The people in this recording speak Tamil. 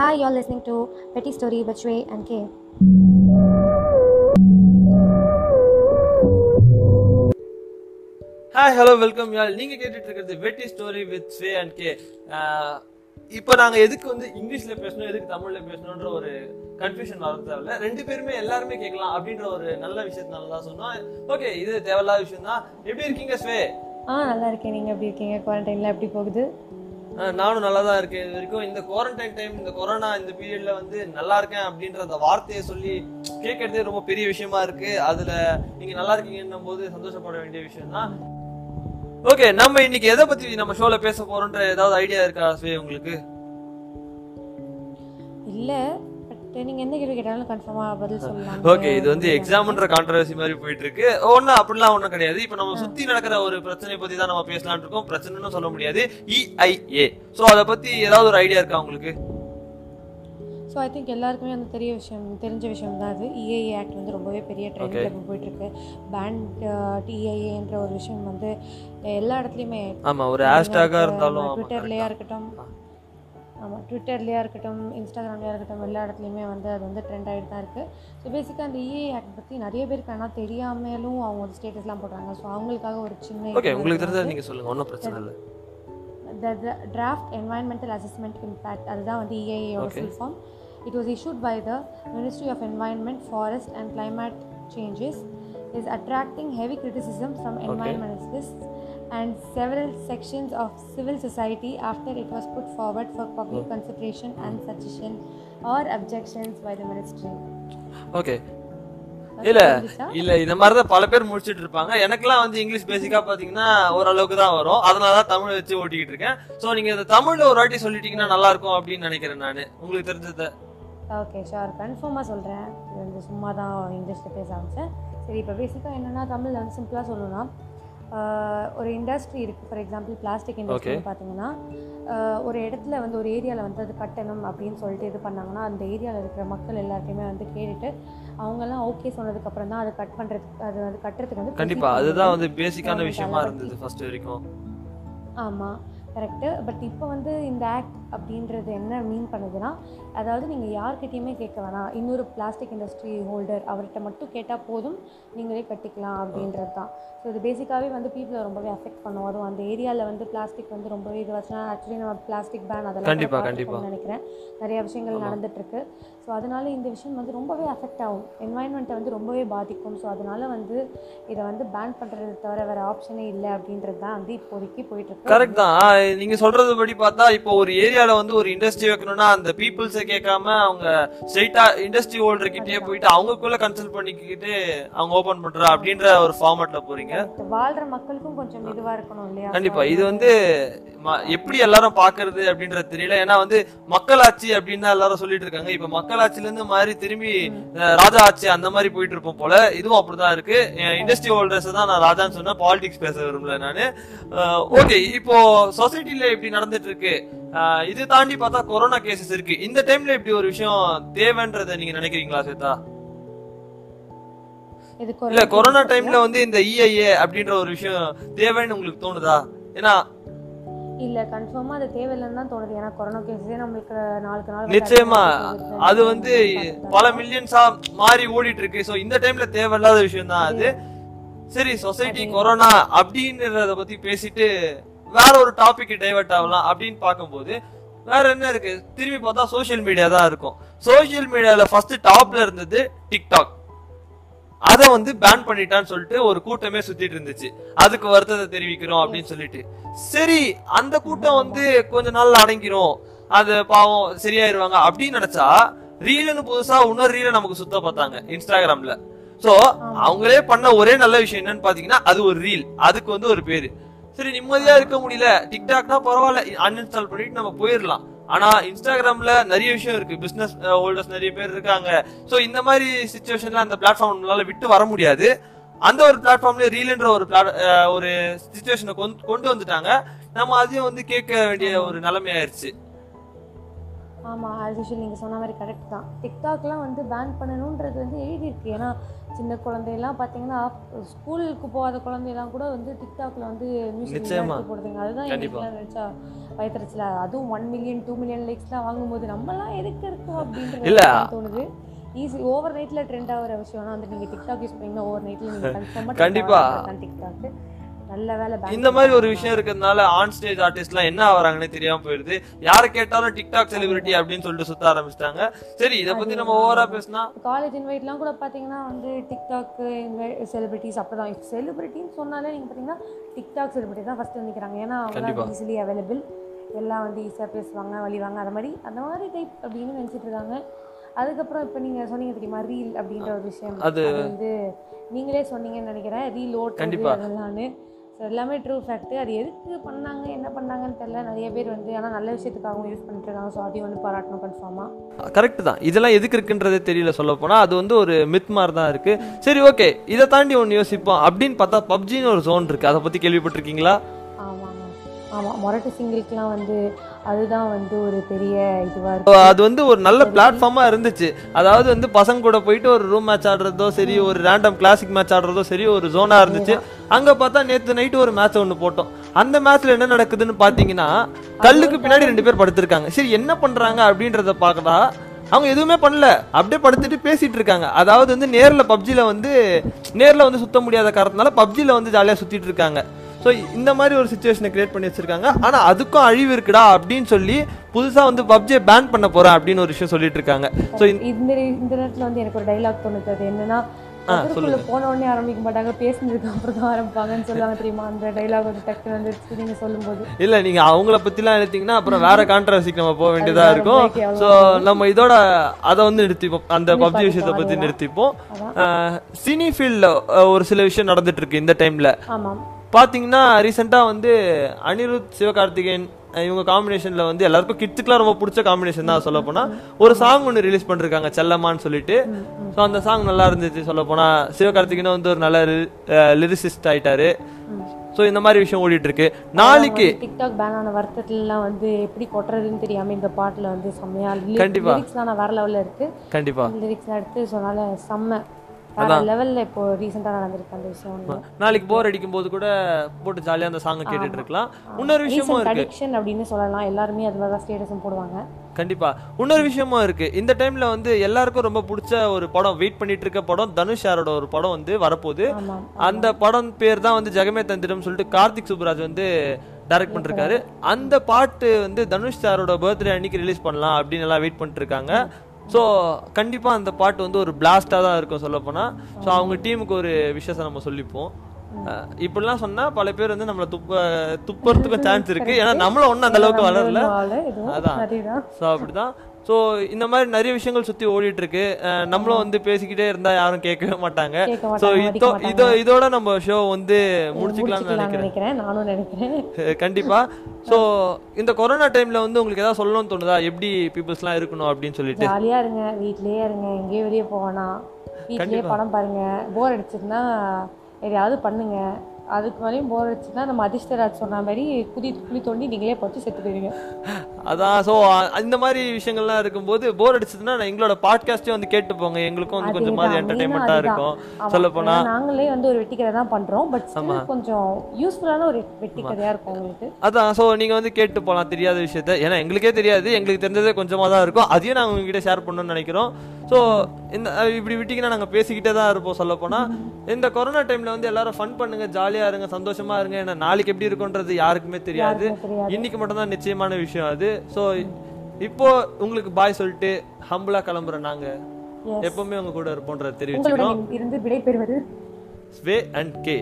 Hi, you're listening to Petty Story with Shway and. Hi hello welcome y'all நீங்க கேட்டுட்டு இருக்கிறது வெட்டி story with Shway and K இப்போ நாங்க எதுக்கு வந்து இங்கிலீஷ்ல பேசணும் எதுக்கு தமிழ்ல பேசணும்ன்ற ஒரு கன்ஃபியூஷன் வர தேவையில்ல. ரெண்டு பேருமே எல்லாருமே கேட்கலாம் அப்படின்ற ஒரு நல்ல விஷயத்தினால தான் சொன்னோம் ஓகே இது தேவையில்லாத விஷயம் தான் எப்படி இருக்கீங்க ஸ்வே ஆ நல்லா இருக்கேன். நீங்கள் எப்படி இருக்கீங்க? குவாரண்டைனில் எப்படி போகுது? நானும் நல்லா தான் இருக்கேன். இது வரைக்கும் இந்த குவாரண்டைன் டைம் இந்த கொரோனா இந்த பீரியட்ல வந்து நல்லா இருக்கேன் அப்படின்ற அந்த வார்த்தையை சொல்லி கேட்கறதே ரொம்ப பெரிய விஷயமா இருக்கு. அதுல நீங்க நல்லா இருக்கீங்கன்னும் போது சந்தோஷப்பட வேண்டிய விஷயம் தான் ஓகே நம்ம இன்னைக்கு எதை பத்தி நம்ம ஷோல பேச போறோம்ன்ற ஏதாவது ஐடியா இருக்கா ஸ்வே உங்களுக்கு? இல்லை நீங்கள் எந்த கேள்வி கேட்டாலும் கன்ஃபார்மாக பதில் சொல்லலாம் ஓகே இது வந்து எக்ஸாம்ன்ற கான்ட்ரவர்சி மாதிரி போயிட்டு இருக்கு அப்படிலாம் ஒன்றும் கிடையாது. இப்போ நம்ம சுத்தி நடக்கிற ஒரு பிரச்சனை பத்தி தான் நம்ம பேசலாம்னு இருக்கோம். பிரச்சனைன்னு சொல்ல முடியாது. இஐஏ ஸோ அதை பத்தி ஏதாவது ஒரு ஐடியா இருக்கா உங்களுக்கு? ஸோ ஐ திங்க் எல்லாருக்குமே வந்து தெரிய விஷயம் தெரிஞ்ச விஷயம் தான் அது இஏஏ ஆக்ட் வந்து ரொம்பவே பெரிய ட்ரெண்டில் இப்போ போயிட்டுருக்கு. பேண்ட் டிஐஏன்ற ஒரு விஷயம் வந்து எல்லா இடத்துலையுமே ஆமா ஒரு ஹேஷ்டேக்கா இருந்தாலும் ஆமா, ட்விட்டர்லேயா இருக்கட்டும். ஆமாம் ட்விட்டர்லேயா இருக்கட்டும் இன்ஸ்டாகிராம்லேயா இருக்கட்டும் எல்லா இடத்துலையுமே வந்து அது வந்து ட்ரெண்ட் ஆகிட்டு தான் இருக்குது ஸோ பேசிக்காக அந்த இஏ ஆக்ட் பற்றி நிறைய பேருக்கு ஆனால் தெரியாமலும் அவங்க வந்து ஸ்டேட்டஸ்லாம் போடுறாங்க. ஸோ அவங்களுக்காக ஒரு சின்ன ஓகே உங்களுக்கு தெரிஞ்சது நீங்க சொல்லுங்க ஒன்றும் பிரச்சனை இல்லை. The draft environmental assessment impact அதுதான் வந்து Okay. full form. It was issued by the Ministry of Environment Forest and Climate Changes. Is attracting heavy criticism from environmentalists. And several sections of civil society after it was put forward for public consideration and suggestion or objections by the ministry. Okay, இல்ல? இல்ல இந்த மாதிரி தான் பல பேர் முடிச்சிட்டு இருப்பாங்க. எனக்கெல்லாம் வந்து இங்கிலீஷ் பேசிக்கா பாத்தீங்கன்னா ஓரளவுக்கு தான் வரும். அதனால தான் தமிழ் வச்சு ஓட்டிக்கிட்டு இருக்கேன். சோ நீங்க இந்த தமிழ்ல ஒரு வாட்டி சொல்லிட்டீங்கன்னா நல்லா இருக்கும் அப்படின்னு நினைக்கிறேன் நானு. உங்களுக்கு தெரிஞ்சத. ஓகே ஷார் கன்ஃபார்மாக சொல்கிறேன் இது வந்து சும்மா தான் இங்கிலீஷில் பேச ஆரம்பிச்சேன். சரி இப்போ பேசிக்காக என்னென்னா தமிழில் வந்து சிம்பிளாக சொல்லணும்னா ஒரு இண்டஸ்ட்ரி இருக்குது ஃபார் எக்ஸாம்பிள் பிளாஸ்டிக் இண்டஸ்ட்ரி பார்த்தீங்கன்னா ஒரு இடத்துல வந்து ஒரு ஏரியாவில் வந்து அது கட்டணும் அப்படின்னு சொல்லிட்டு இது பண்ணாங்கன்னா அந்த ஏரியாவில் இருக்கிற மக்கள் எல்லாத்தையுமே வந்து கேட்டுட்டு அவங்கெல்லாம் ஓகே சொன்னதுக்கப்புறம் தான் அது கட் பண்ணுறதுக்கு அது வந்து கட்டுறதுக்கு வந்து கண்டிப்பா. proceed அதுதான். வந்து பேசிக்கான விஷயமா இருந்தது ஃபர்ஸ்ட் வரைக்கும். ஆமாம் கரெக்டு பட் இப்போ வந்து இந்த ஆக்ட் அப்படின்றது என்ன மீன் பண்ணுதுன்னா அதாவது நீங்கள் யார்கிட்டயுமே கேட்க வேணாம். இன்னொரு பிளாஸ்டிக் இண்டஸ்ட்ரி ஹோல்டர் அவர்கிட்ட மட்டும் கேட்டால் போதும் நீங்களே கட்டிக்கலாம் அப்படின்றது தான். ஸோ இது பேசிக்காகவே வந்து பீப்புளை ரொம்பவே அஃபெக்ட் பண்ணும். அதுவும் அந்த ஏரியாவில் வந்து பிளாஸ்டிக் வந்து ரொம்பவே இது வச்சுனா ஆக்சுவலி நம்ம பிளாஸ்டிக் பேன் அதெல்லாம் நினைக்கிறேன். நிறைய விஷயங்கள் நடந்துட்டுருக்கு. ஸோ அதனால இந்த விஷயம் வந்து ரொம்பவே அஃபெக்ட் ஆகும். என்வாயன்மெண்ட்டை வந்து ரொம்பவே பாதிக்கும். ஸோ அதனால வந்து இதை வந்து பேன் பண்ணுறது தவிர வேறு ஆப்ஷனே இல்லை அப்படின்றது தான் வந்து இப்போதைக்கு போயிட்டுருக்கு. கரெக்ட் தான். ஆ, நீங்க சொல்றது படி பார்த்தா இப்போ ஒரு ஏரியால வந்து ஒரு இண்டஸ்ட்ரி வைக்கணும்னா அந்த பீப்புள்ஸை கேட்காம அவங்க ஸ்ட்ரைட்டா இண்டஸ்ட்ரி ஹோல்டர் கிட்டயே போயிட்டு அவங்களுக்குள்ள கன்சல்ட் பண்ணிக்கிட்டு அவங்க ஓபன் பண்றா அப்படின்ற ஒரு ஃபார்மேட்ல போறீங்க. Correct. வாழ்ற மக்களுக்கும் கொஞ்சம் இதுவா இருக்கணும் இல்லையா? கண்டிப்பா. இது வந்து எப்படி எல்லாரும் பாக்குறது அப்படின்றது தெரியல. ஏன்னா வந்து மக்களாட்சி அப்படின்னு தான் எல்லாரும் சொல்லிட்டு இருக்காங்க. இப்ப மக்களாட்சில இருந்து மாறி திரும்பி ராஜா ஆட்சி அந்த மாதிரி போயிட்டு இருப்போம் போல. இதுவும் அப்படிதான் இருக்கு. இண்டஸ்ட்ரி ஹோல்டர்ஸ் தான் நான் ராஜான்னு சொன்னா பாலிடிக்ஸ் பேச விரும்பல நானு. ஓகே இப்போ சொசைட்டில இப்படி நடந்துட்டு இருக்கு. இது தாண்டி பார்த்தா கொரோனா கேசஸ் இருக்கு. இந்த டைம்ல இப்படி ஒரு விஷயம் தேவைன்றதை நீங்க நினைக்கிறீங்களா சேதா இது இல்ல கொரோனா டைம்ல வந்து இந்த இஐஏ அப்படின்ற ஒரு விஷயம் தேவைன்னு உங்களுக்கு தோணுதா? ஏன்னா இல்ல கன்ஃபார்மா அது தேவையில்லைன்னு தான் தோணுது. ஏன்னா கொரோனா கேஸே நம்மளுக்கு நாளுக்கு நாள் நிச்சயமா அது வந்து பல மில்லியன்ஸா மாறி ஓடிட்டு இருக்கு. சோ இந்த டைம்ல தேவையில்லாத விஷயம் தான் அது. சரி சொசைட்டி கொரோனா அப்படின்றத பத்தி பேசிட்டு வேற ஒரு டாபிக் டைவர்ட் ஆகலாம் அப்படின்னு பார்க்கும்போது வேற என்ன இருக்கு? திரும்பி பார்த்தா சோஷியல் மீடியா தான் இருக்கும். சோஷியல் மீடியால ஃபர்ஸ்ட் டாப்ல இருந்தது டிக்டாக் அதை வந்து பேன் பண்ணிட்டான்னு சொல்லிட்டு ஒரு கூட்டமே சுத்திட்டு இருந்துச்சு. அதுக்கு வருத்தத்தை தெரிவிக்கிறோம் அப்படின்னு சொல்லிட்டு. சரி அந்த கூட்டம் வந்து கொஞ்ச நாள்ல அடங்கிரும். அது பாவம் சரியாயிருவாங்க அப்படின்னு நினைச்சா ரீல்னு புதுசா இன்னொரு ரீலை நமக்கு சுத்த பார்த்தாங்க இன்ஸ்டாகிராம்ல சோ அவங்களே பண்ண ஒரே நல்ல விஷயம் என்னன்னு பாத்தீங்கன்னா அது ஒரு ரீல் அதுக்கு வந்து ஒரு பேரு. சரி நிம்மதியா இருக்க முடியல. டிக்டாக்னா பரவாயில்ல. அன்இன்ஸ்டால் பண்ணிட்டு நம்ம போயிடலாம். ஆனா இன்ஸ்டாகிராம்ல நிறைய விஷயம் இருக்கு. பிசினஸ் ஹோல்டர்ஸ் நிறைய பேர் இருக்காங்க. ஸோ இந்த மாதிரி சுச்சுவேஷன்ல அந்த பிளாட்ஃபார்ம் நம்மளால விட்டு வர முடியாது. அந்த ஒரு பிளாட்ஃபார்ம்ல ரீல்ன்ற ஒரு ஒரு சுச்சுவேஷனை கொண்டு வந்துட்டாங்க. நம்ம அதையும் வந்து கேட்க வேண்டிய ஒரு நிலைமை ஆயிருச்சு ஆமாம் ஆஸ் யூஷுவல் நீங்கள் சொன்ன மாதிரி கரெக்ட் தான். டிக்டாக்லாம் வந்து பேன் பண்ணணுன்றது வந்து எழுதியிருக்கு. ஏன்னா சின்ன குழந்தையெல்லாம் பார்த்தீங்கன்னா ஸ்கூலுக்கு போகாத குழந்தையெல்லாம் கூட வந்து டிக்டாக்ல வந்து மியூசிக் போடுதுங்க. அதுதான். எனக்குலாம் நினச்சா பயத்தறிச்சல. அதுவும் ஒன் மில்லியன் டூ மில்லியன் லைக்ஸ்லாம் வாங்கும்போது நம்மலாம் எதுக்கு இருக்கோம் அப்படின்றது தோணுது. ஈஸி ஓவர் நைட்டில் ட்ரெண்ட் ஆகிற விஷயம்னா வந்து நீங்கள் டிக்டாக் யூஸ் பண்ணீங்கன்னா ஓவர் நைட்டில் நீங்கள் கன்ஃபார்மாக கண்டிப்பா. டிக்டாக் நல்ல வேலை இந்த மாதிரி ஒரு விஷயம் இருக்கிறதுனால ஆன் ஸ்டேஜ் ஆர்டிஸ்ட்லாம் என்ன ஆவறாங்கன்னே தெரியாம போயிடுது. யாரை கேட்டாலும் டிக்டாக் செலிபிரிட்டி அப்படின்னு சொல்லிட்டு சுத்த ஆரம்பிச்சிட்டாங்க. சரி இத பத்தி நம்ம ஓவரா பேசினா? காலேஜ் இன்வைட்லாம் கூட பார்த்தீங்கன்னா வந்து டிக்டாக் செலிபிரிட்டிஸ் அப்படி தான் செலிபிரிட்டின்னு சொன்னாலே நீங்கள் பார்த்தீங்கன்னா டிக்டாக் செலிபிரிட்டி தான் ஃபஸ்ட்டு நிற்கிறாங்க ஏன்னா. அவங்க ஈஸிலி அவைலபிள் எல்லாம் வந்து ஈஸியாக பேசுவாங்க வழிவாங்க அந்த மாதிரி அந்த மாதிரி டைப் அப்படின்னு நினச்சிட்டு இருக்காங்க. அதுக்கப்புறம் இப்போ நீங்கள் சொன்னீங்க தெரியுமா? ரீல் அப்படின்ற ஒரு விஷயம். அது- வந்து நீங்களே சொன்னீங்கன்னு நினைக்கிறேன். ரீல் ஓட்டுறது கண்டிப்பா. ஸோ எல்லாமே ட்ரூ ஃபேக்ட் அது எதுக்கு பண்ணாங்க என்ன பண்ணாங்கன்னு தெரியல. நிறைய பேர் வந்து ஆனால் நல்ல விஷயத்துக்காகவும் யூஸ் பண்ணிட்டு இருக்காங்க ஸோ அதையும் வந்து பாராட்டணும் கன்ஃபார்மாக கரெக்ட் தான். இதெல்லாம் எதுக்கு இருக்குன்றதே தெரியல சொல்ல போனா அது வந்து ஒரு மித் மாதிரி தான் இருக்கு. சரி ஓகே இதை தாண்டி ஒன்னு யோசிப்போம். அப்படின்னு பார்த்தா பப்ஜின்னு ஒரு ஜோன் இருக்கு. அதை பத்தி கேள்விப்பட்டிருக்கீங்களா? ஆமாங்க. ஆமாம் மொரட்டு சிங்கிள்க்குலாம் வந்து அதுதான் வந்து ஒரு பெரிய இதுவாக இருக்கும் அது வந்து ஒரு நல்ல பிளாட்ஃபார்மா இருந்துச்சு. அதாவது வந்து பசங்க கூட போயிட்டு ஒரு ரூம் மேட்ச் ஆடுறதோ சரி ஒரு ரேண்டம் கிளாசிக் மேட்ச் ஆடுறதோ சரி ஒரு ஜோனா இருந்துச்சு. அங்க பார்த்தா நேத்து நைட் ஒரு மேட்ச் ஒன்னு போட்டோம். அந்த மேட்ச்ல என்ன நடக்குதுன்னு பாத்தீங்கன்னா கல்லுக்கு பின்னாடி ரெண்டு பேர் படுத்திருக்காங்க. சரி என்ன பண்றாங்க அப்படின்றத பார்க்கடா அவங்க எதுவுமே பண்ணல. அப்படியே படுத்துட்டு பேசிட்டு இருக்காங்க. அதாவது வந்து நேர்ல பப்ஜில வந்து நேர்ல வந்து சுத்த முடியாத காரணத்தினால பப்ஜில வந்து ஜாலியா சுத்திட்டு இருக்காங்க. ஸோ இந்த மாதிரி ஒரு சுச்சுவேஷனை கிரியேட் பண்ணி வச்சிருக்காங்க. ஆனா அதுக்கும் அழிவு இருக்குடா அப்படின்னு சொல்லி புதுசா வந்து பப்ஜியை பேன் பண்ண போறேன் அப்படின்னு ஒரு விஷயம் சொல்லிட்டு இருக்காங்க. ஸோ இந்த இந்த நேரத்தில் வந்து எனக்கு ஒரு டைலாக் தோணுது. அது என்னன்னா அதுக்குள்ள போன உடனே ஆரம்பிக்க மாட்டாங்க. பேசினதுக்கு அப்புறம் தான் ஆரம்பிப்பாங்கன்னு சொல்லுவாங்க தெரியுமா? அந்த டைலாக் வந்து டக்குன்னு வந்து நீங்க சொல்லும்போது. இல்ல நீங்க அவங்கள பத்திலாம் எடுத்தீங்கன்னா அப்புறம் வேற கான்ட்ரவர்சிக்கு நம்ம போக வேண்டியதா இருக்கும். ஸோ நம்ம இதோட அதை வந்து நிறுத்திப்போம். அந்த பப்ஜி விஷயத்தை பத்தி நிறுத்திப்போம். சினி ஃபீல்ட்ல ஒரு சில விஷயம் நடந்துட்டு இருக்கு இந்த டைம்ல ஆமாம். பாத்தீங்கன்னா ரீசெண்டா வந்து அனிருத் சிவகார்த்திகேயன் இவங்க காம்பினேஷன்ல வந்து எல்லாருக்கும் கிட்ஸுக்குலாம் ரொம்ப பிடிச்ச காம்பினேஷன் தான் சொல்ல போனா. ஒரு சாங் ஒன்று ரிலீஸ் பண்ணிருக்காங்க செல்லம்மான்னு சொல்லிட்டு. ஸோ அந்த சாங் நல்லா இருந்துச்சு சொல்ல போனா. சிவகார்த்திகேயன் வந்து ஒரு நல்ல லிரிசிஸ்ட் ஆயிட்டாரு. ஸோ இந்த மாதிரி விஷயம் ஓடிட்டு இருக்கு நாளைக்கு டிக்டாக் பேன் ஆன வருத்தத்துலலாம் வந்து எப்படி கொட்டுறதுன்னு தெரியாம இந்த பாட்டுல வந்து செம்மையா கண்டிப்பா. லிரிக்ஸ்லாம் நான் வேற லெவல்ல இருக்கு. கண்டிப்பா. லிரிக்ஸ் எடுத்து சொன்னால செம்ம. வேற லெவல்ல இப்போ ரீசெண்டாக நடந்திருக்கு அந்த விஷயம் ஒன்று நாளைக்கு போர் அடிக்கும் போது கூட போட்டு ஜாலியா அந்த சாங்கை கேட்டுட்டு இருக்கலாம். இன்னொரு விஷயமும் இருக்கு. அடிக்ஷன் அப்படின்னு சொல்லலாம். எல்லாருமே அது மாதிரி ஸ்டேட்டஸும் போடுவாங்க. கண்டிப்பா. இன்னொரு விஷயமும் இருக்கு. இந்த டைம்ல வந்து எல்லாருக்கும் ரொம்ப பிடிச்ச ஒரு படம் வெயிட் பண்ணிட்டு இருக்க படம் தனுஷ் யாரோட ஒரு படம் வந்து வரப்போகுது. அந்த படம் பேர் தான் வந்து ஜெகமே தந்திரம் சொல்லிட்டு கார்த்திக் சுப்ராஜ் வந்து டைரக்ட் பண்ணிருக்காரு. அந்த பாட்டு வந்து தனுஷ் சாரோட பர்த்டே அன்னைக்கு ரிலீஸ் பண்ணலாம் அப்படின்னு எல்லாம் வெயிட் பண்ணிட்டு இருக்காங்க. ஸோ கண்டிப்பா அந்த பாட்டு வந்து ஒரு பிளாஸ்டா தான் இருக்கும் சொல்ல போனா ஸோ அவங்க டீமுக்கு ஒரு விஷயத்தை நம்ம சொல்லிப்போம். இப்படிலாம் சொன்னா பல பேர் வந்து நம்மள துப்ப துப்புறதுக்கும் சான்ஸ் இருக்கு. ஏன்னா நம்மளும் ஒன்றும் அந்த அளவுக்கு வளரல. அதான். ஸோ அப்படிதான். ஸோ இந்த மாதிரி நிறைய விஷயங்கள் சுத்தி ஓடிட்டு இருக்கு நம்மளும் வந்து பேசிக்கிட்டே இருந்தா யாரும் கேட்கவே மாட்டாங்க. ஸோ இதோ இதோ இதோட நம்ம ஷோ வந்து முடிச்சுக்கலாம்னு நினைக்கிறேன். நானும் நினைக்கிறேன். அஹ் கண்டிப்பா. ஸோ இந்த கொரோனா டைம்ல வந்து உங்களுக்கு ஏதாவது சொல்லணும்னு தோணுதா? எப்படி பீப்புள்ஸ்லாம் இருக்கணும் அப்படின்னு சொல்லிட்டு. ஜாலியா இருங்க. வீட்லயே இருங்க. எங்கேயும் வெளியே போவேனா வீட்லயே படம் பாருங்க. போர் அடிச்சிருந்தா எதையாவது பண்ணுங்க. அதுக்கு மேலேயும் போர் அடிச்சுன்னா நம்ம அதிர்ஷ்டராஜ் சொன்ன மாதிரி குதி குழி தோண்டி நீங்களே பார்த்து செத்து போயிருங்க அதான் ஸோ இந்த மாதிரி விஷயங்கள்லாம் இருக்கும்போது போர் அடிச்சதுன்னா நான் எங்களோட பாட்காஸ்டே வந்து கேட்டு போங்க. எங்களுக்கும் வந்து கொஞ்சம் மாதிரி என்டர்டைன்மெண்ட்டாக இருக்கும். சொல்ல போனா ஏன்னா நாங்களே வந்து ஒரு வெட்டி கதை தான் பண்றோம். பட் கொஞ்சம் யூஸ்ஃபுல்லான ஒரு வெட்டி கதையா இருக்கும் உங்களுக்கு. அதான் ஸோ நீங்கள் வந்து கேட்டு போகலாம் தெரியாத விஷயத்த. ஏன்னா எங்களுக்கே தெரியாது. எங்களுக்கு தெரிஞ்சதே கொஞ்சமாக தான் இருக்கும். அதையும் நாங்கள் உங்ககிட்ட ஷேர் பண்ணணும்னு நினைக்கிறோம். ஸோ இந்த இப்படி விட்டிங்கன்னா நாங்கள் பேசிக்கிட்டே தான் இருப்போம் சொல்ல போனால் இந்த கொரோனா டைமில் வந்து எல்லாரும் ஃபன் பண்ணுங்க ஜாலியாக இருங்க சந்தோஷமா இருங்க. ஏன்னா நாளைக்கு எப்படி இருக்குன்றது யாருக்குமே தெரியாது. இன்னைக்கு மட்டும்தான் நிச்சயமான விஷயம் அது. ஸோ இப்போ உங்களுக்கு பாய் சொல்லிட்டு ஹம்பிளா கிளம்புறோம் நாங்கள். எப்பவுமே உங்க கூட இருப்போன்றதை தெரிவிச்சுக்கிறோம். இருந்து விடைபெறுவது ஸ்வே அண்ட் கே